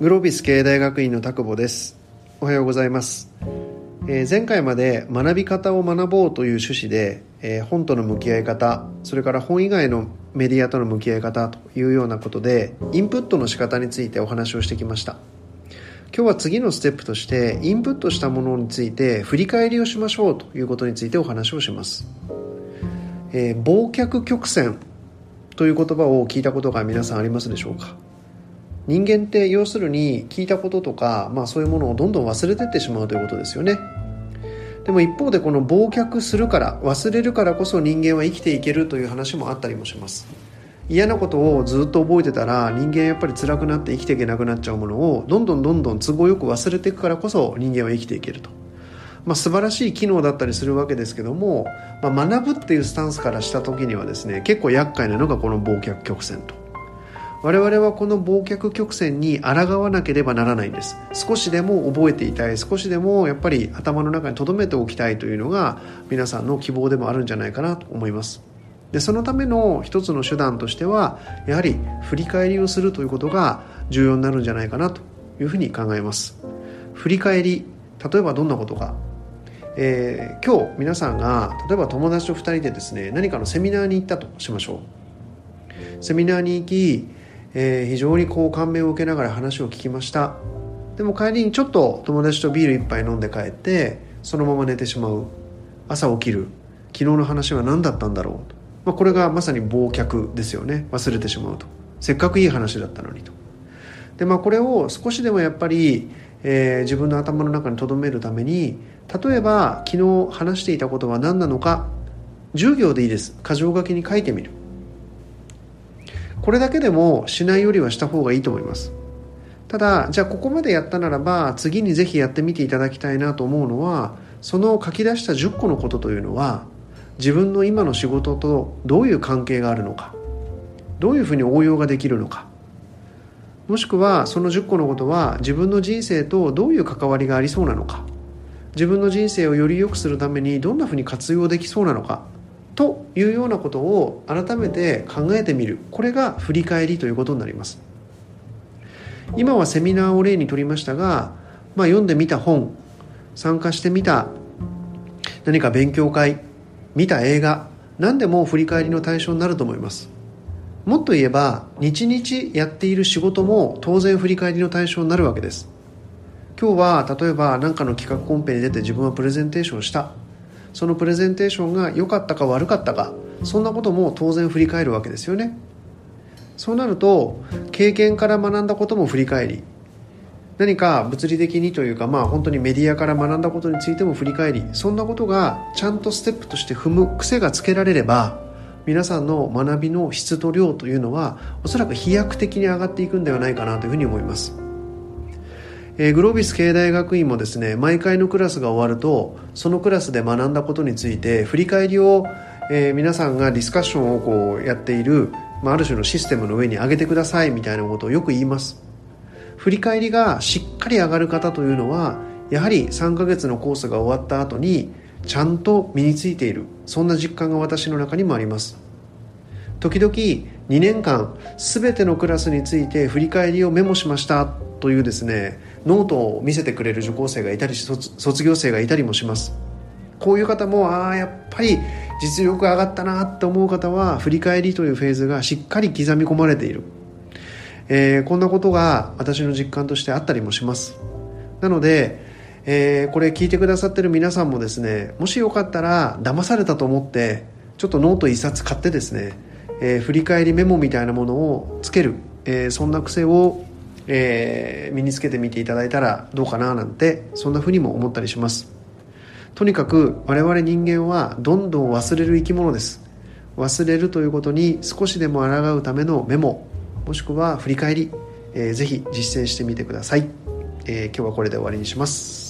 グロービス経営大学院の田久保です。おはようございます、えー、前回まで学び方を学ぼうという趣旨で、えー、本との向き合い方それから本以外のメディアとの向き合い方というようなことでインプットの仕方についてお話をしてきました。今日は次のステップとしてインプットしたものについて振り返りをしましょうということについてお話をします、えー、忘却曲線という言葉を聞いたことが皆さんありますでしょうか？人間って要するに聞いたこととか、まあ、そういうものをどんどん忘れてってしまうということですよね。でも一方でこの忘却するから忘れるからこそ人間は生きていけるという話もあったりもします。嫌なことをずっと覚えてたら人間やっぱり辛くなって生きていけなくなっちゃうものをどんどんどんどん都合よく忘れていくからこそ人間は生きていけると、まあ、素晴らしい機能だったりするわけですけども、まあ、学ぶっていうスタンスからした時にはですね結構厄介なのがこの忘却曲線と。我々はこの忘却曲線に抗わなければならないんです。少しでも覚えていたい少しでもやっぱり頭の中に留めておきたいというのが皆さんの希望でもあるんじゃないかなと思います。でそのための一つの手段としてはやはり振り返りをするということが重要になるんじゃないかなというふうに考えます。振り返り例えばどんなことか、えー、今日皆さんが例えば友達と2人でですね何かのセミナーに行ったとしましょう。セミナーに行き、えー、非常にこう感銘を受けながら話を聞きました。でも帰りにちょっと友達とビール一杯飲んで帰ってそのまま寝てしまう。朝起きる。昨日の話は何だったんだろうと。まあ、これがまさに忘却ですよね。忘れてしまうと。せっかくいい話だったのにと。でまあこれを少しでもやっぱり、えー、自分の頭の中に留めるために例えば昨日話していたことは何なのか。10行でいいです。箇条書きに書いてみる。これだけでもしないよりはした方がいいと思います。ただじゃあここまでやったならば次にぜひやってみていただきたいなと思うのはその書き出した10個のことというのは自分の今の仕事とどういう関係があるのかどういうふうに応用ができるのかもしくはその10個のことは自分の人生とどういう関わりがありそうなのか自分の人生をより良くするためにどんなふうに活用できそうなのかというようなことを改めて考えてみる。これが振り返りということになります。今はセミナーを例にとりましたが、まあ、読んでみた本参加してみた何か勉強会見た映画何でも振り返りの対象になると思います。もっと言えば日々やっている仕事も当然振り返りの対象になるわけです。今日は例えば何かの企画コンペに出て自分はプレゼンテーションした。そのプレゼンテーションが良かったか悪かったかそんなことも当然振り返るわけですよね。そうなると経験から学んだことも振り返り何か物理的にというかまあ本当にメディアから学んだことについても振り返りそんなことがちゃんとステップとして踏む癖がつけられれば皆さんの学びの質と量というのはおそらく飛躍的に上がっていくんではないかなというふうに思います、えー、グロービス経営大学院もですね毎回のクラスが終わるとそのクラスで学んだことについて振り返りを、えー、皆さんがディスカッションをこうやっている、まあ、ある種のシステムの上に上げてくださいみたいなことをよく言います。振り返りがしっかり上がる方というのはやはり3ヶ月のコースが終わった後にちゃんと身についている。そんな実感が私の中にもあります。時々2年間全てのクラスについて振り返りをメモしました。というですねノートを見せてくれる受講生がいたり卒業生がいたりもします。こういう方もああやっぱり実力上がったなって思う方は振り返りというフェーズがしっかり刻み込まれている。えー、こんなことが私の実感としてあったりもします。なので、えー、これ聞いてくださってる皆さんもですねもしよかったら騙されたと思ってちょっとノート1冊買ってですね、えー、振り返りメモみたいなものをつける、えー、そんな癖を、えー、身につけてみていただいたらどうかななんてそんなふうにも思ったりします。とにかく我々人間はどんどん忘れる生き物です。忘れるということに少しでも抗うためのメモもしくは振り返り、えー、ぜひ実践してみてください、えー、今日はこれで終わりにします。